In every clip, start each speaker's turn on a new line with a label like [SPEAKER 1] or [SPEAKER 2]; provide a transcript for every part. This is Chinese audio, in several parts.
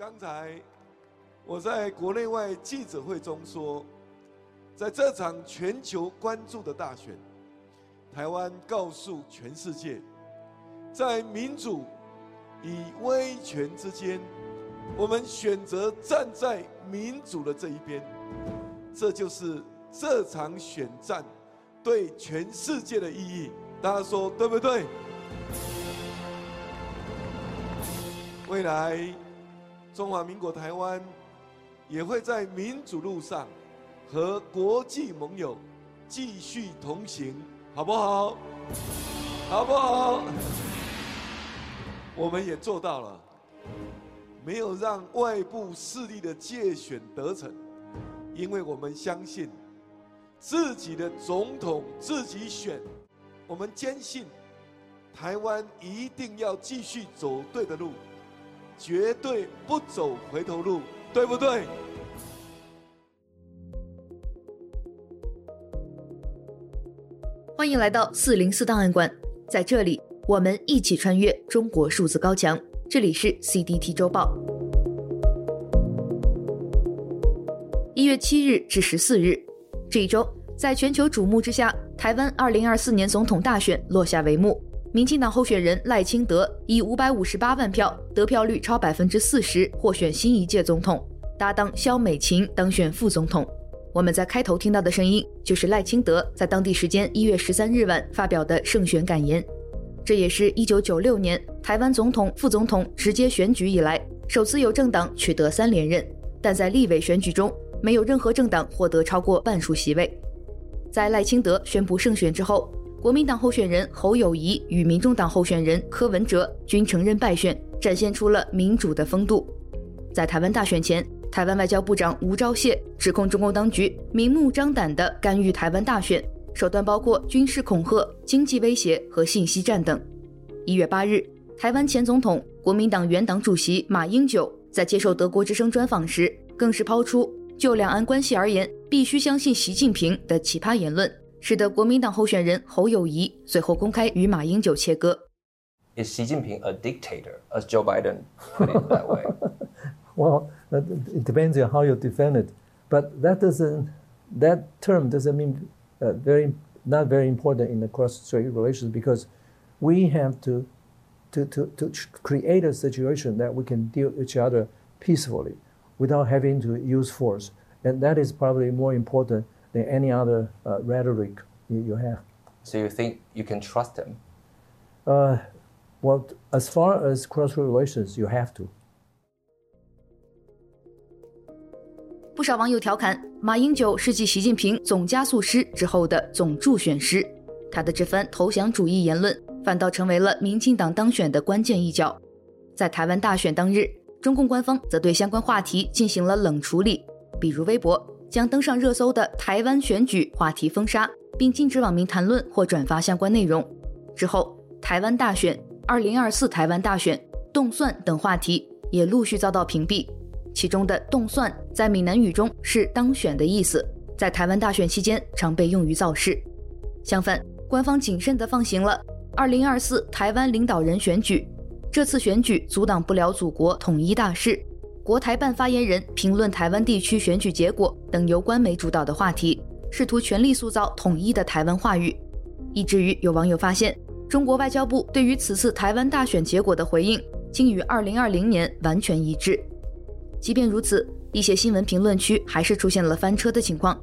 [SPEAKER 1] 刚才我在国内外记者会中说，在这场全球关注的大选，台湾告诉全世界，在民主与威权之间，我们选择站在民主的这一边。这就是这场选战对全世界的意义。大家说对不对？未来。中华民国台湾也会在民主路上和国际盟友继续同行，好不好？好不好？我们也做到了，没有让外部势力的借选得逞，因为我们相信自己的总统自己选，我们坚信台湾一定要继续走对的路。绝对不走回头路，对不对？
[SPEAKER 2] 欢迎来到四零四档案馆，在这里我们一起穿越中国数字高墙。这里是 CDT 周报。一月七日至十四日，这一周，在全球瞩目之下，台湾二零二四年总统大选落下帷幕。民进党候选人赖清德以五百五十八万票，得票率超百分之四十，获选新一届总统，搭档萧美琴当选副总统。我们在开头听到的声音，就是赖清德在当地时间一月十三日晚发表的胜选感言。这也是一九九六年台湾总统、副总统直接选举以来，首次有政党取得三连任。但在立委选举中，没有任何政党获得超过半数席位。在赖清德宣布胜选之后，国民党候选人侯友谊与民众党候选人柯文哲均承认败选，展现出了民主的风度。在台湾大选前，台湾外交部长吴钊燮指控中共当局明目张胆地干预台湾大选，手段包括军事恐吓、经济威胁和信息战等。一月八日，台湾前总统、国民党原党主席马英九在接受德国之声专访时，更是抛出就两岸关系而言，必须相信习近平的奇葩言论。使得国民党候选人侯友宜随后公开与马英九切割。
[SPEAKER 3] Is Xi Jinping a dictator, as Joe Biden put it that way?
[SPEAKER 4] Well, it depends on how you defend it, but that doesn't, that term doesn't mean uh, very, not very important in the cross-strait relations because we have to, to, to, to create a situation that we can deal with each other peacefully without having to use force, and that is probably more important than any other rhetoric you you, have.
[SPEAKER 3] So you think you can trust them?
[SPEAKER 4] Uh, well, as far as cross-strait relations, you have to.
[SPEAKER 2] 不少网友调侃马英九是继习近平总加速师之后的总助选师，他的这番投降主义言论反倒成为了民进党当选的关键一角。在台湾大选当日，中共官方则对相关话题进行了冷处理，比如微博。将登上热搜的台湾选举话题封杀，并禁止网民谈论或转发相关内容。之后，台湾大选、二零二四台湾大选、动算等话题也陆续遭到屏蔽。其中的“动算”在闽南语中是当选的意思，在台湾大选期间常被用于造势。相反，官方谨慎地放行了二零二四台湾领导人选举，这次选举阻挡不了祖国统一大势。国台办发言人评论台湾地区选举结果等由官媒主导的话题，试图全力塑造统一的台湾话语，以至于有网友发现，中国外交部对于此次台湾大选结果的回应，竟与2020年完全一致。即便如此，一些新闻评论区还是出现了翻车的情况。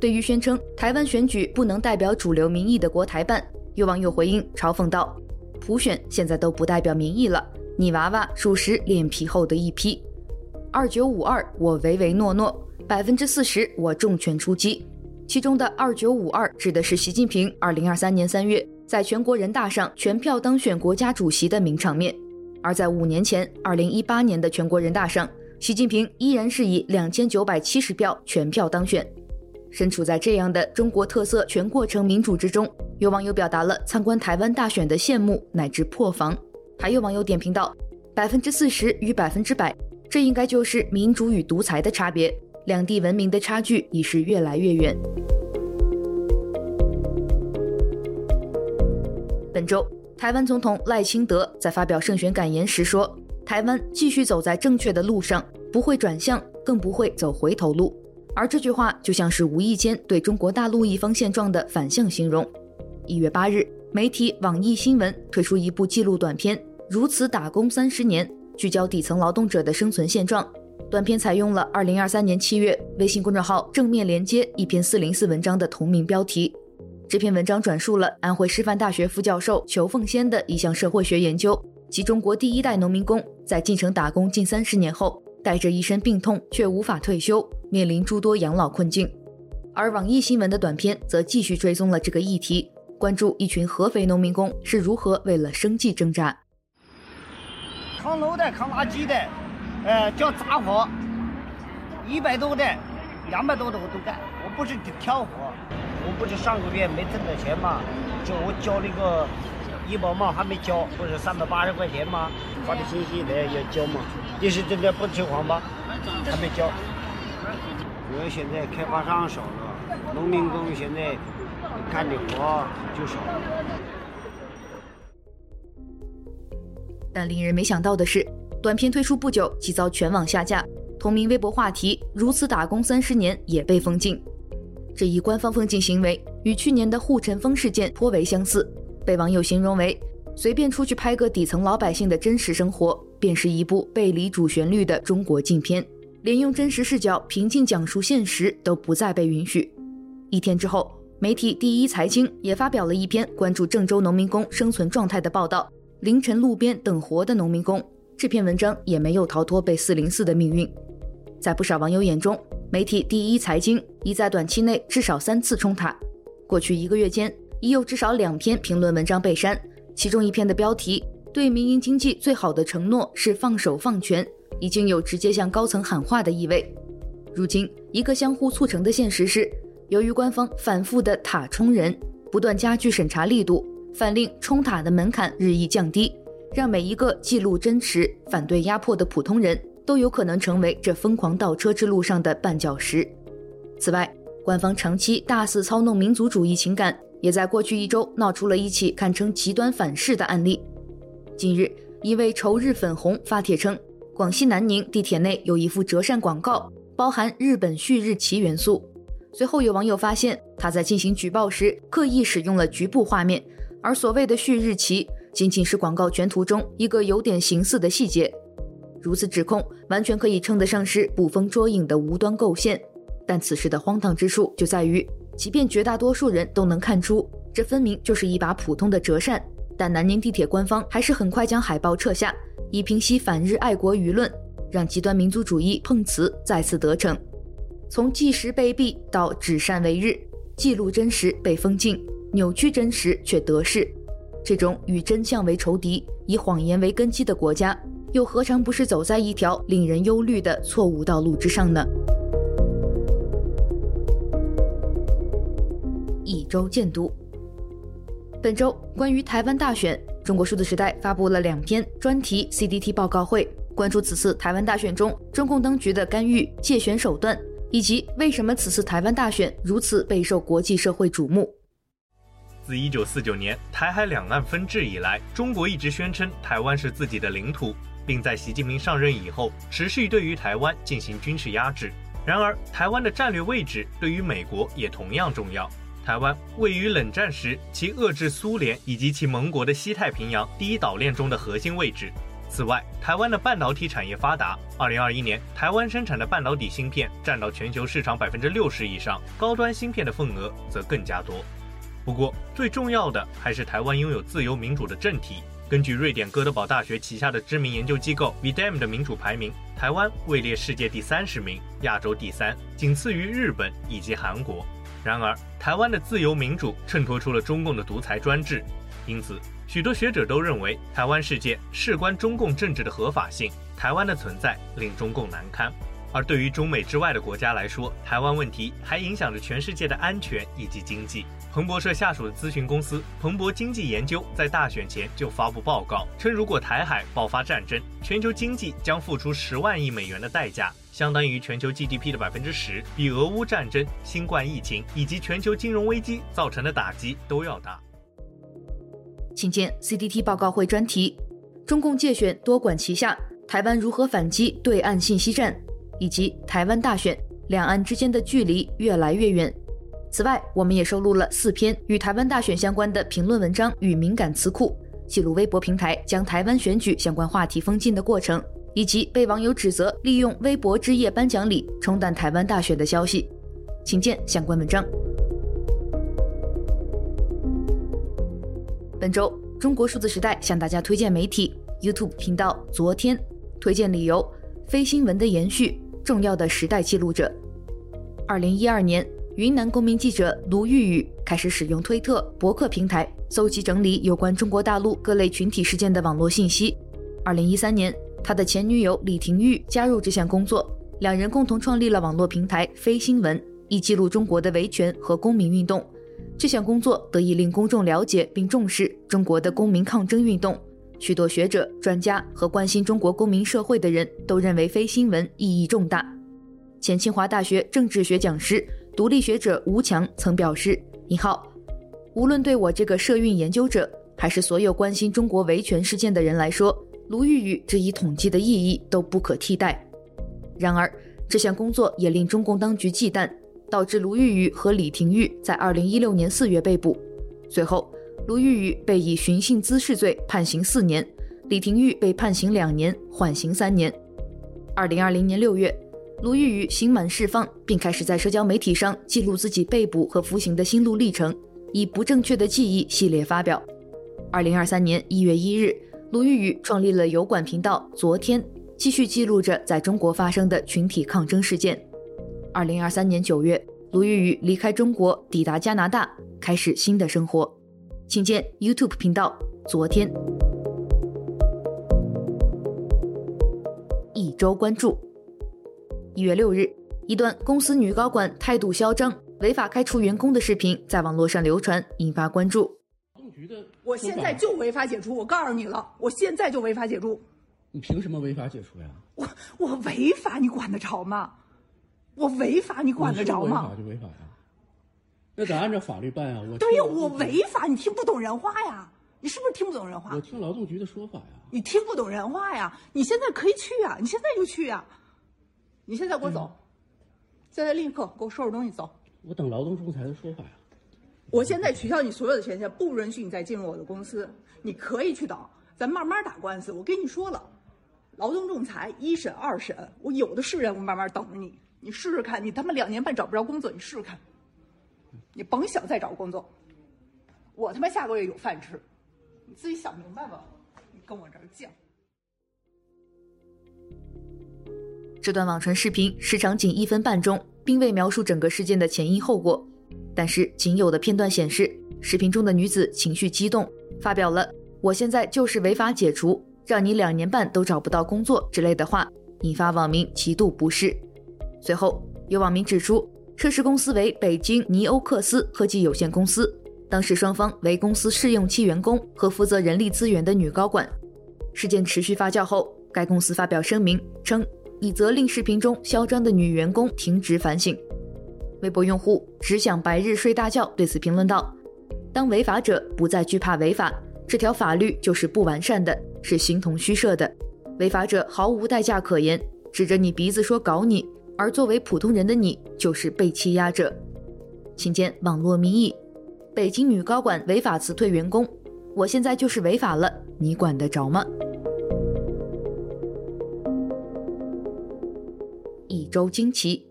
[SPEAKER 2] 对于宣称台湾选举不能代表主流民意的国台办，有网友回应嘲讽道：“普选现在都不代表民意了，你娃娃属实脸皮厚的一批。”二九五二，我唯唯诺诺；百分之四十，我重拳出击。其中的二九五二指的是习近平二零二三年三月在全国人大上全票当选国家主席的名场面。而在五年前，二零一八年的全国人大上，习近平依然是以两千九百七十票全票当选。身处在这样的中国特色全过程民主之中，有网友表达了参观台湾大选的羡慕乃至破防，还有网友点评道：百分之四十与百分之百。这应该就是民主与独裁的差别，两地文明的差距已是越来越远。本周，台湾总统赖清德在发表胜选感言时说：“台湾继续走在正确的路上，不会转向，更不会走回头路。而这句话就像是无意间对中国大陆一方现状的反向形容。一月八日，媒体网易新闻推出一部纪录短片《如此打工三十年》，聚焦底层劳动者的生存现状。短片采用了二零二三年七月微信公众号正面连接一篇四零四文章的同名标题。这篇文章转述了安徽师范大学副教授裘凤仙的一项社会学研究，即中国第一代农民工在进城打工近三十年后，带着一身病痛却无法退休，面临诸多养老困境。而网易新闻的短片则继续追踪了这个议题，关注一群合肥农民工是如何为了生计挣扎。
[SPEAKER 5] 扛楼的、扛垃圾的，呃，叫杂活，一百多的、两百多的我都干，我不是挑活。我不是上个月没挣到钱吗？就我交那个医保嘛，还没交，不是三百八十块钱吗？发的信息来要交嘛。你是真的不听话吗？还没交。因为现在开发商少了，农民工现在干的活就少了。
[SPEAKER 2] 但令人没想到的是，短片推出不久即遭全网下架，同名微博话题“如此打工三十年”也被封禁。这一官方封禁行为与去年的护城风事件颇为相似，被网友形容为随便出去拍个底层老百姓的真实生活，便是一部背离主旋律的中国禁片，连用真实视角平静讲述现实都不再被允许。一天之后，媒体第一财经也发表了一篇关注郑州农民工生存状态的报道，凌晨路边等活的农民工，这篇文章也没有逃脱被四零四的命运，在不少网友眼中。媒体第一财经已在短期内至少三次冲塔，过去一个月间已有至少两篇评论文章被删，其中一篇的标题“对民营经济最好的承诺是放手放权”，已经有直接向高层喊话的意味。如今，一个相互促成的现实是，由于官方反复的塔冲人，不断加剧审查力度，反令冲塔的门槛日益降低，让每一个记录真实、反对压迫的普通人。都有可能成为这疯狂倒车之路上的绊脚石。此外，官方长期大肆操弄民族主义情感，也在过去一周闹出了一起堪称极端反噬的案例。近日，一位仇日粉红发帖称，广西南宁地铁内有一幅折扇广告，包含日本旭日旗元素。随后有网友发现，他在进行举报时刻意使用了局部画面，而所谓的旭日旗仅仅是广告全图中一个有点形似的细节。如此指控，完全可以称得上是捕风捉影的无端构陷。但此事的荒唐之处就在于，即便绝大多数人都能看出，这分明就是一把普通的折扇，但南宁地铁官方还是很快将海报撤下，以平息反日爱国舆论，让极端民族主义碰瓷再次得逞。从计时被毙到指扇为日，记录真实被封禁，扭曲真实却得势，这种与真相为仇敌、以谎言为根基的国家。又何尝不是走在一条令人忧虑的错误道路之上呢？一周见读。本周关于台湾大选，中国数字时代发布了两篇专题 CDT 报告会，关注此次台湾大选中中共当局的干预、借选手段，以及为什么此次台湾大选如此备受国际社会瞩目。
[SPEAKER 6] 自一九四九年台海两岸分治以来，中国一直宣称台湾是自己的领土。并在习近平上任以后，持续对于台湾进行军事压制。然而，台湾的战略位置对于美国也同样重要。台湾位于冷战时其遏制苏联以及其盟国的西太平洋第一岛链中的核心位置。此外，台湾的半导体产业发达。二零二一年，台湾生产的半导体芯片占到全球市场百分之六十以上，高端芯片的份额则更加多。不过，最重要的还是台湾拥有自由民主的政体。根据瑞典哥德堡大学旗下的知名研究机构 V-Dem 的民主排名，台湾位列世界第三十名，亚洲第三，仅次于日本以及韩国。然而，台湾的自由民主衬托出了中共的独裁专制，因此，许多学者都认为，台湾事件事关中共政治的合法性，台湾的存在令中共难堪。而对于中美之外的国家来说，台湾问题还影响着全世界的安全以及经济。彭博社下属的咨询公司彭博经济研究在大选前就发布报告称，如果台海爆发战争，全球经济将付出十万亿美元的代价，相当于全球 GDP 的百分之十，比俄乌战争、新冠疫情以及全球金融危机造成的打击都要大。
[SPEAKER 2] 请见 CDT 报告会专题：中共介选多管齐下。台湾如何反击对岸信息战，以及台湾大选，两岸之间的距离越来越远。此外，我们也收录了四篇与台湾大选相关的评论文章与敏感词库，记录微博平台将台湾选举相关话题封禁的过程，以及被网友指责利用微博之夜颁奖礼冲淡台湾大选的消息。请见相关文章。本周，中国数字时代向大家推荐媒体 YouTube 频道。昨天推荐理由：非新闻的延续，重要的时代记录者。二零一二年。云南公民记者卢玉宇开始使用推特、博客平台搜集整理有关中国大陆各类群体事件的网络信息。二零一三年，他的前女友李廷玉加入这项工作，两人共同创立了网络平台“非新闻”，以记录中国的维权和公民运动。这项工作得以令公众了解并重视中国的公民抗争运动。许多学者、专家和关心中国公民社会的人都认为“非新闻”意义重大。前清华大学政治学讲师。独立学者吴强曾表示：“你好，无论对我这个社运研究者，还是所有关心中国维权事件的人来说，卢玉宇这一统计的意义都不可替代。然而，这项工作也令中共当局忌惮，导致卢玉宇和李廷玉在二零一六年四月被捕。随后，卢玉宇被以寻衅滋事罪判刑四年，李廷玉被判刑两年，缓刑三年。二零二零年六月。”卢玉宇刑满释放，并开始在社交媒体上记录自己被捕和服刑的心路历程，以不正确的记忆系列发表。二零二三年一月一日，卢玉宇创立了油管频道。昨天，继续记录着在中国发生的群体抗争事件。二零二三年九月，卢玉宇离开中国，抵达加拿大，开始新的生活。请见 YouTube 频道。昨天，一周关注。一月六日，一段公司女高管态度嚣张、违法开除员工的视频在网络上流传，引发关注。
[SPEAKER 7] 我现在就违法解除，我告诉你了，我现在就违法解除。
[SPEAKER 8] 你凭什么违法解除呀？
[SPEAKER 7] 我我违法，你管得着吗？我违法，你管得着吗？
[SPEAKER 8] 违法就违法呀，那得按照法律办呀。我
[SPEAKER 7] 对呀，我违法，你听不懂人话呀？你是不是听不懂人话？
[SPEAKER 8] 我听劳动局的说法呀。
[SPEAKER 7] 你听不懂人话呀？你现在可以去呀，你现在就去呀。你现在给我走，嗯、现在立刻给我收拾东西走。
[SPEAKER 8] 我等劳动仲裁的说法呀。
[SPEAKER 7] 我现在取消你所有的权限，不允许你再进入我的公司。你可以去等，咱慢慢打官司。我跟你说了，劳动仲裁一审、二审，我有的是人，我慢慢等着你。你试试看，你他妈两年半找不着工作，你试试看。你甭想再找工作，我他妈下个月有饭吃，你自己想明白吧。你跟我这儿犟。
[SPEAKER 2] 这段网传视频时长仅一分半钟，并未描述整个事件的前因后果。但是仅有的片段显示，视频中的女子情绪激动，发表了“我现在就是违法解除，让你两年半都找不到工作”之类的话，引发网民极度不适。随后，有网民指出，涉事公司为北京尼欧克斯科技有限公司，当时双方为公司试用期员工和负责人力资源的女高管。事件持续发酵后，该公司发表声明称。以责令视频中嚣张的女员工停职反省。微博用户只想白日睡大觉对此评论道：“当违法者不再惧怕违法，这条法律就是不完善的，是形同虚设的。违法者毫无代价可言，指着你鼻子说搞你，而作为普通人的你就是被欺压者。”请见网络民意：北京女高管违法辞退员工，我现在就是违法了，你管得着吗？一周惊奇。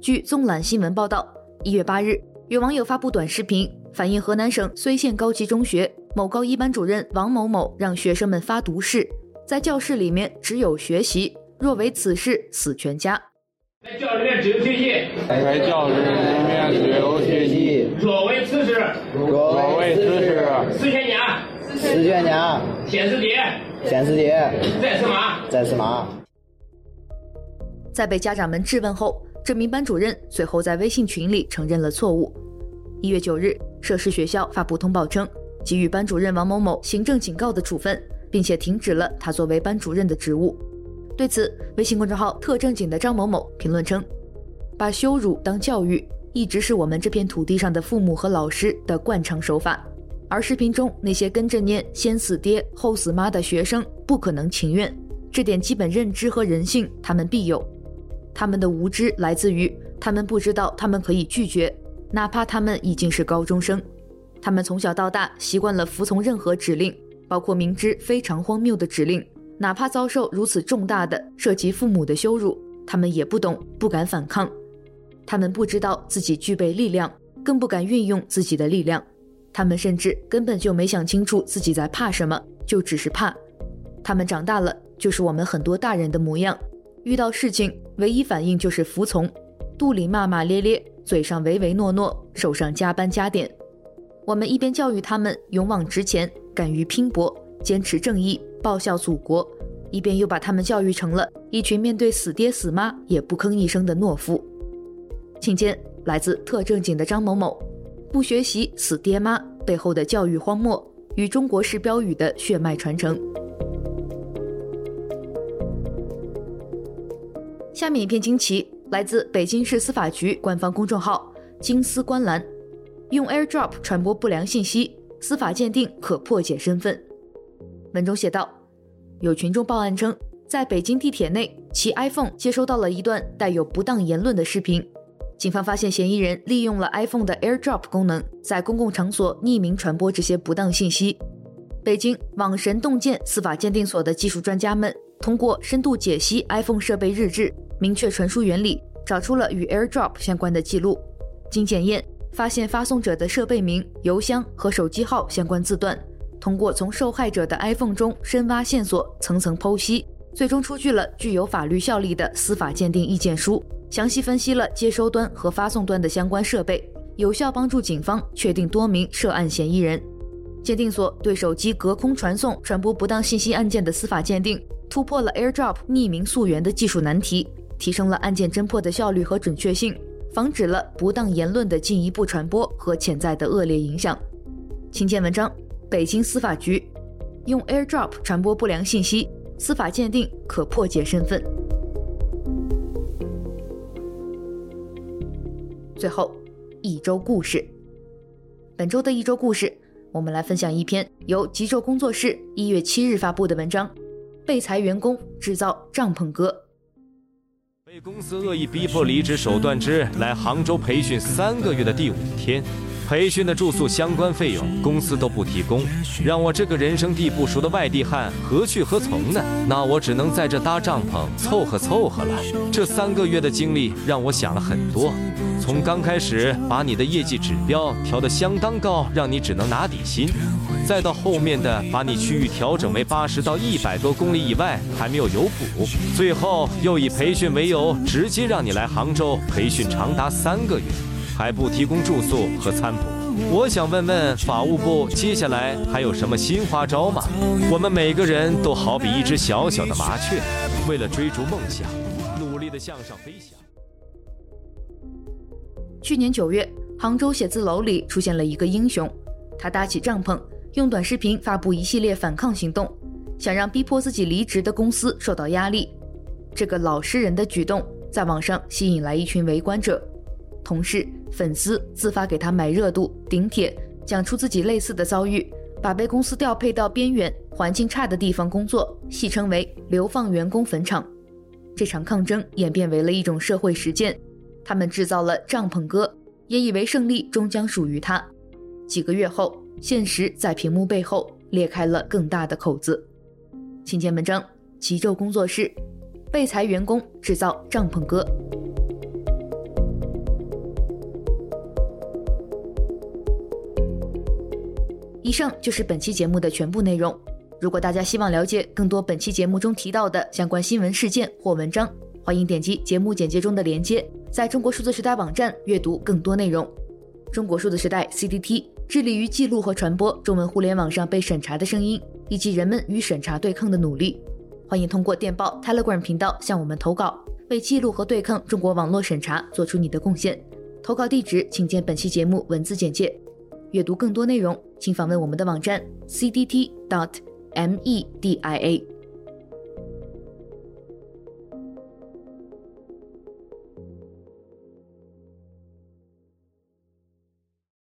[SPEAKER 2] 据纵览新闻报道，一月八日，有网友发布短视频，反映河南省睢县高级中学某高一班主任王某某让学生们发毒誓，在教室里面只有学习，若为此事，死全家。
[SPEAKER 9] 在教室里面只有学习，
[SPEAKER 10] 在教室里面只有学习，
[SPEAKER 9] 若违此事，
[SPEAKER 10] 若为此事，
[SPEAKER 9] 死全家，
[SPEAKER 10] 死全家，
[SPEAKER 9] 天死地，
[SPEAKER 10] 天死爹，
[SPEAKER 9] 再死妈，
[SPEAKER 10] 再死妈。
[SPEAKER 2] 在被家长们质问后，这名班主任随后在微信群里承认了错误。一月九日，涉事学校发布通报称，给予班主任王某某行政警告的处分，并且停止了他作为班主任的职务。对此，微信公众号“特正经”的张某某评论称：“把羞辱当教育，一直是我们这片土地上的父母和老师的惯常手法。而视频中那些跟着念“先死爹后死妈”的学生不可能情愿，这点基本认知和人性他们必有。他们的无知来自于他们不知道他们可以拒绝，哪怕他们已经是高中生。他们从小到大习惯了服从任何指令，包括明知非常荒谬的指令，哪怕遭受如此重大的涉及父母的羞辱，他们也不懂，不敢反抗。他们不知道自己具备力量，更不敢运用自己的力量。他们甚至根本就没想清楚自己在怕什么，就只是怕。他们长大了，就是我们很多大人的模样。遇到事情，唯一反应就是服从，肚里骂骂咧咧，嘴上唯唯诺诺，手上加班加点。我们一边教育他们勇往直前、敢于拼搏、坚持正义、报效祖国，一边又把他们教育成了一群面对死爹死妈也不吭一声的懦夫。请见来自特正经的张某某。不学习死爹妈背后的教育荒漠与中国式标语的血脉传承。下面一篇惊奇来自北京市司法局官方公众号“京司观澜”，用 AirDrop 传播不良信息，司法鉴定可破解身份。文中写道，有群众报案称，在北京地铁内，其 iPhone 接收到了一段带有不当言论的视频。警方发现嫌疑人利用了 iPhone 的 AirDrop 功能，在公共场所匿名传播这些不当信息。北京网神洞见司法鉴定所的技术专家们通过深度解析 iPhone 设备日志，明确传输原理，找出了与 AirDrop 相关的记录。经检验，发现发送者的设备名、邮箱和手机号相关字段。通过从受害者的 iPhone 中深挖线索，层层剖析，最终出具了具有法律效力的司法鉴定意见书。详细分析了接收端和发送端的相关设备，有效帮助警方确定多名涉案嫌疑人。鉴定所对手机隔空传送传播不当信息案件的司法鉴定，突破了 AirDrop 匿名溯源的技术难题，提升了案件侦破的效率和准确性，防止了不当言论的进一步传播和潜在的恶劣影响。请见文章：北京司法局用 AirDrop 传播不良信息，司法鉴定可破解身份。最后，一周故事。本周的一周故事，我们来分享一篇由极昼工作室一月七日发布的文章：被裁员工制造帐篷哥。
[SPEAKER 11] 被公司恶意逼迫离职手段之来杭州培训三个月的第五天，培训的住宿相关费用公司都不提供，让我这个人生地不熟的外地汉何去何从呢？那我只能在这搭帐篷凑合凑合了。这三个月的经历让我想了很多。从刚开始把你的业绩指标调得相当高，让你只能拿底薪，再到后面的把你区域调整为八十到一百多公里以外还没有油补，最后又以培训为由直接让你来杭州培训长达三个月，还不提供住宿和餐补。我想问问法务部，接下来还有什么新花招吗？我们每个人都好比一只小小的麻雀，为了追逐梦想，努力地向上飞翔。
[SPEAKER 2] 去年九月，杭州写字楼里出现了一个英雄，他搭起帐篷，用短视频发布一系列反抗行动，想让逼迫自己离职的公司受到压力。这个老实人的举动在网上吸引来一群围观者，同事、粉丝自发给他买热度、顶帖，讲出自己类似的遭遇，把被公司调配到边远、环境差的地方工作戏称为“流放员工坟场”。这场抗争演变为了一种社会实践。他们制造了帐篷哥，也以为胜利终将属于他。几个月后，现实在屏幕背后裂开了更大的口子。请见文章：极昼工作室，被裁员工制造帐篷哥。以上就是本期节目的全部内容。如果大家希望了解更多本期节目中提到的相关新闻事件或文章，欢迎点击节目简介中的链接。在中国数字时代网站阅读更多内容。中国数字时代 （CDT） 致力于记录和传播中文互联网上被审查的声音，以及人们与审查对抗的努力。欢迎通过电报 Telegram 频道向我们投稿，为记录和对抗中国网络审查做出你的贡献。投稿地址请见本期节目文字简介。阅读更多内容，请访问我们的网站 cdt.media。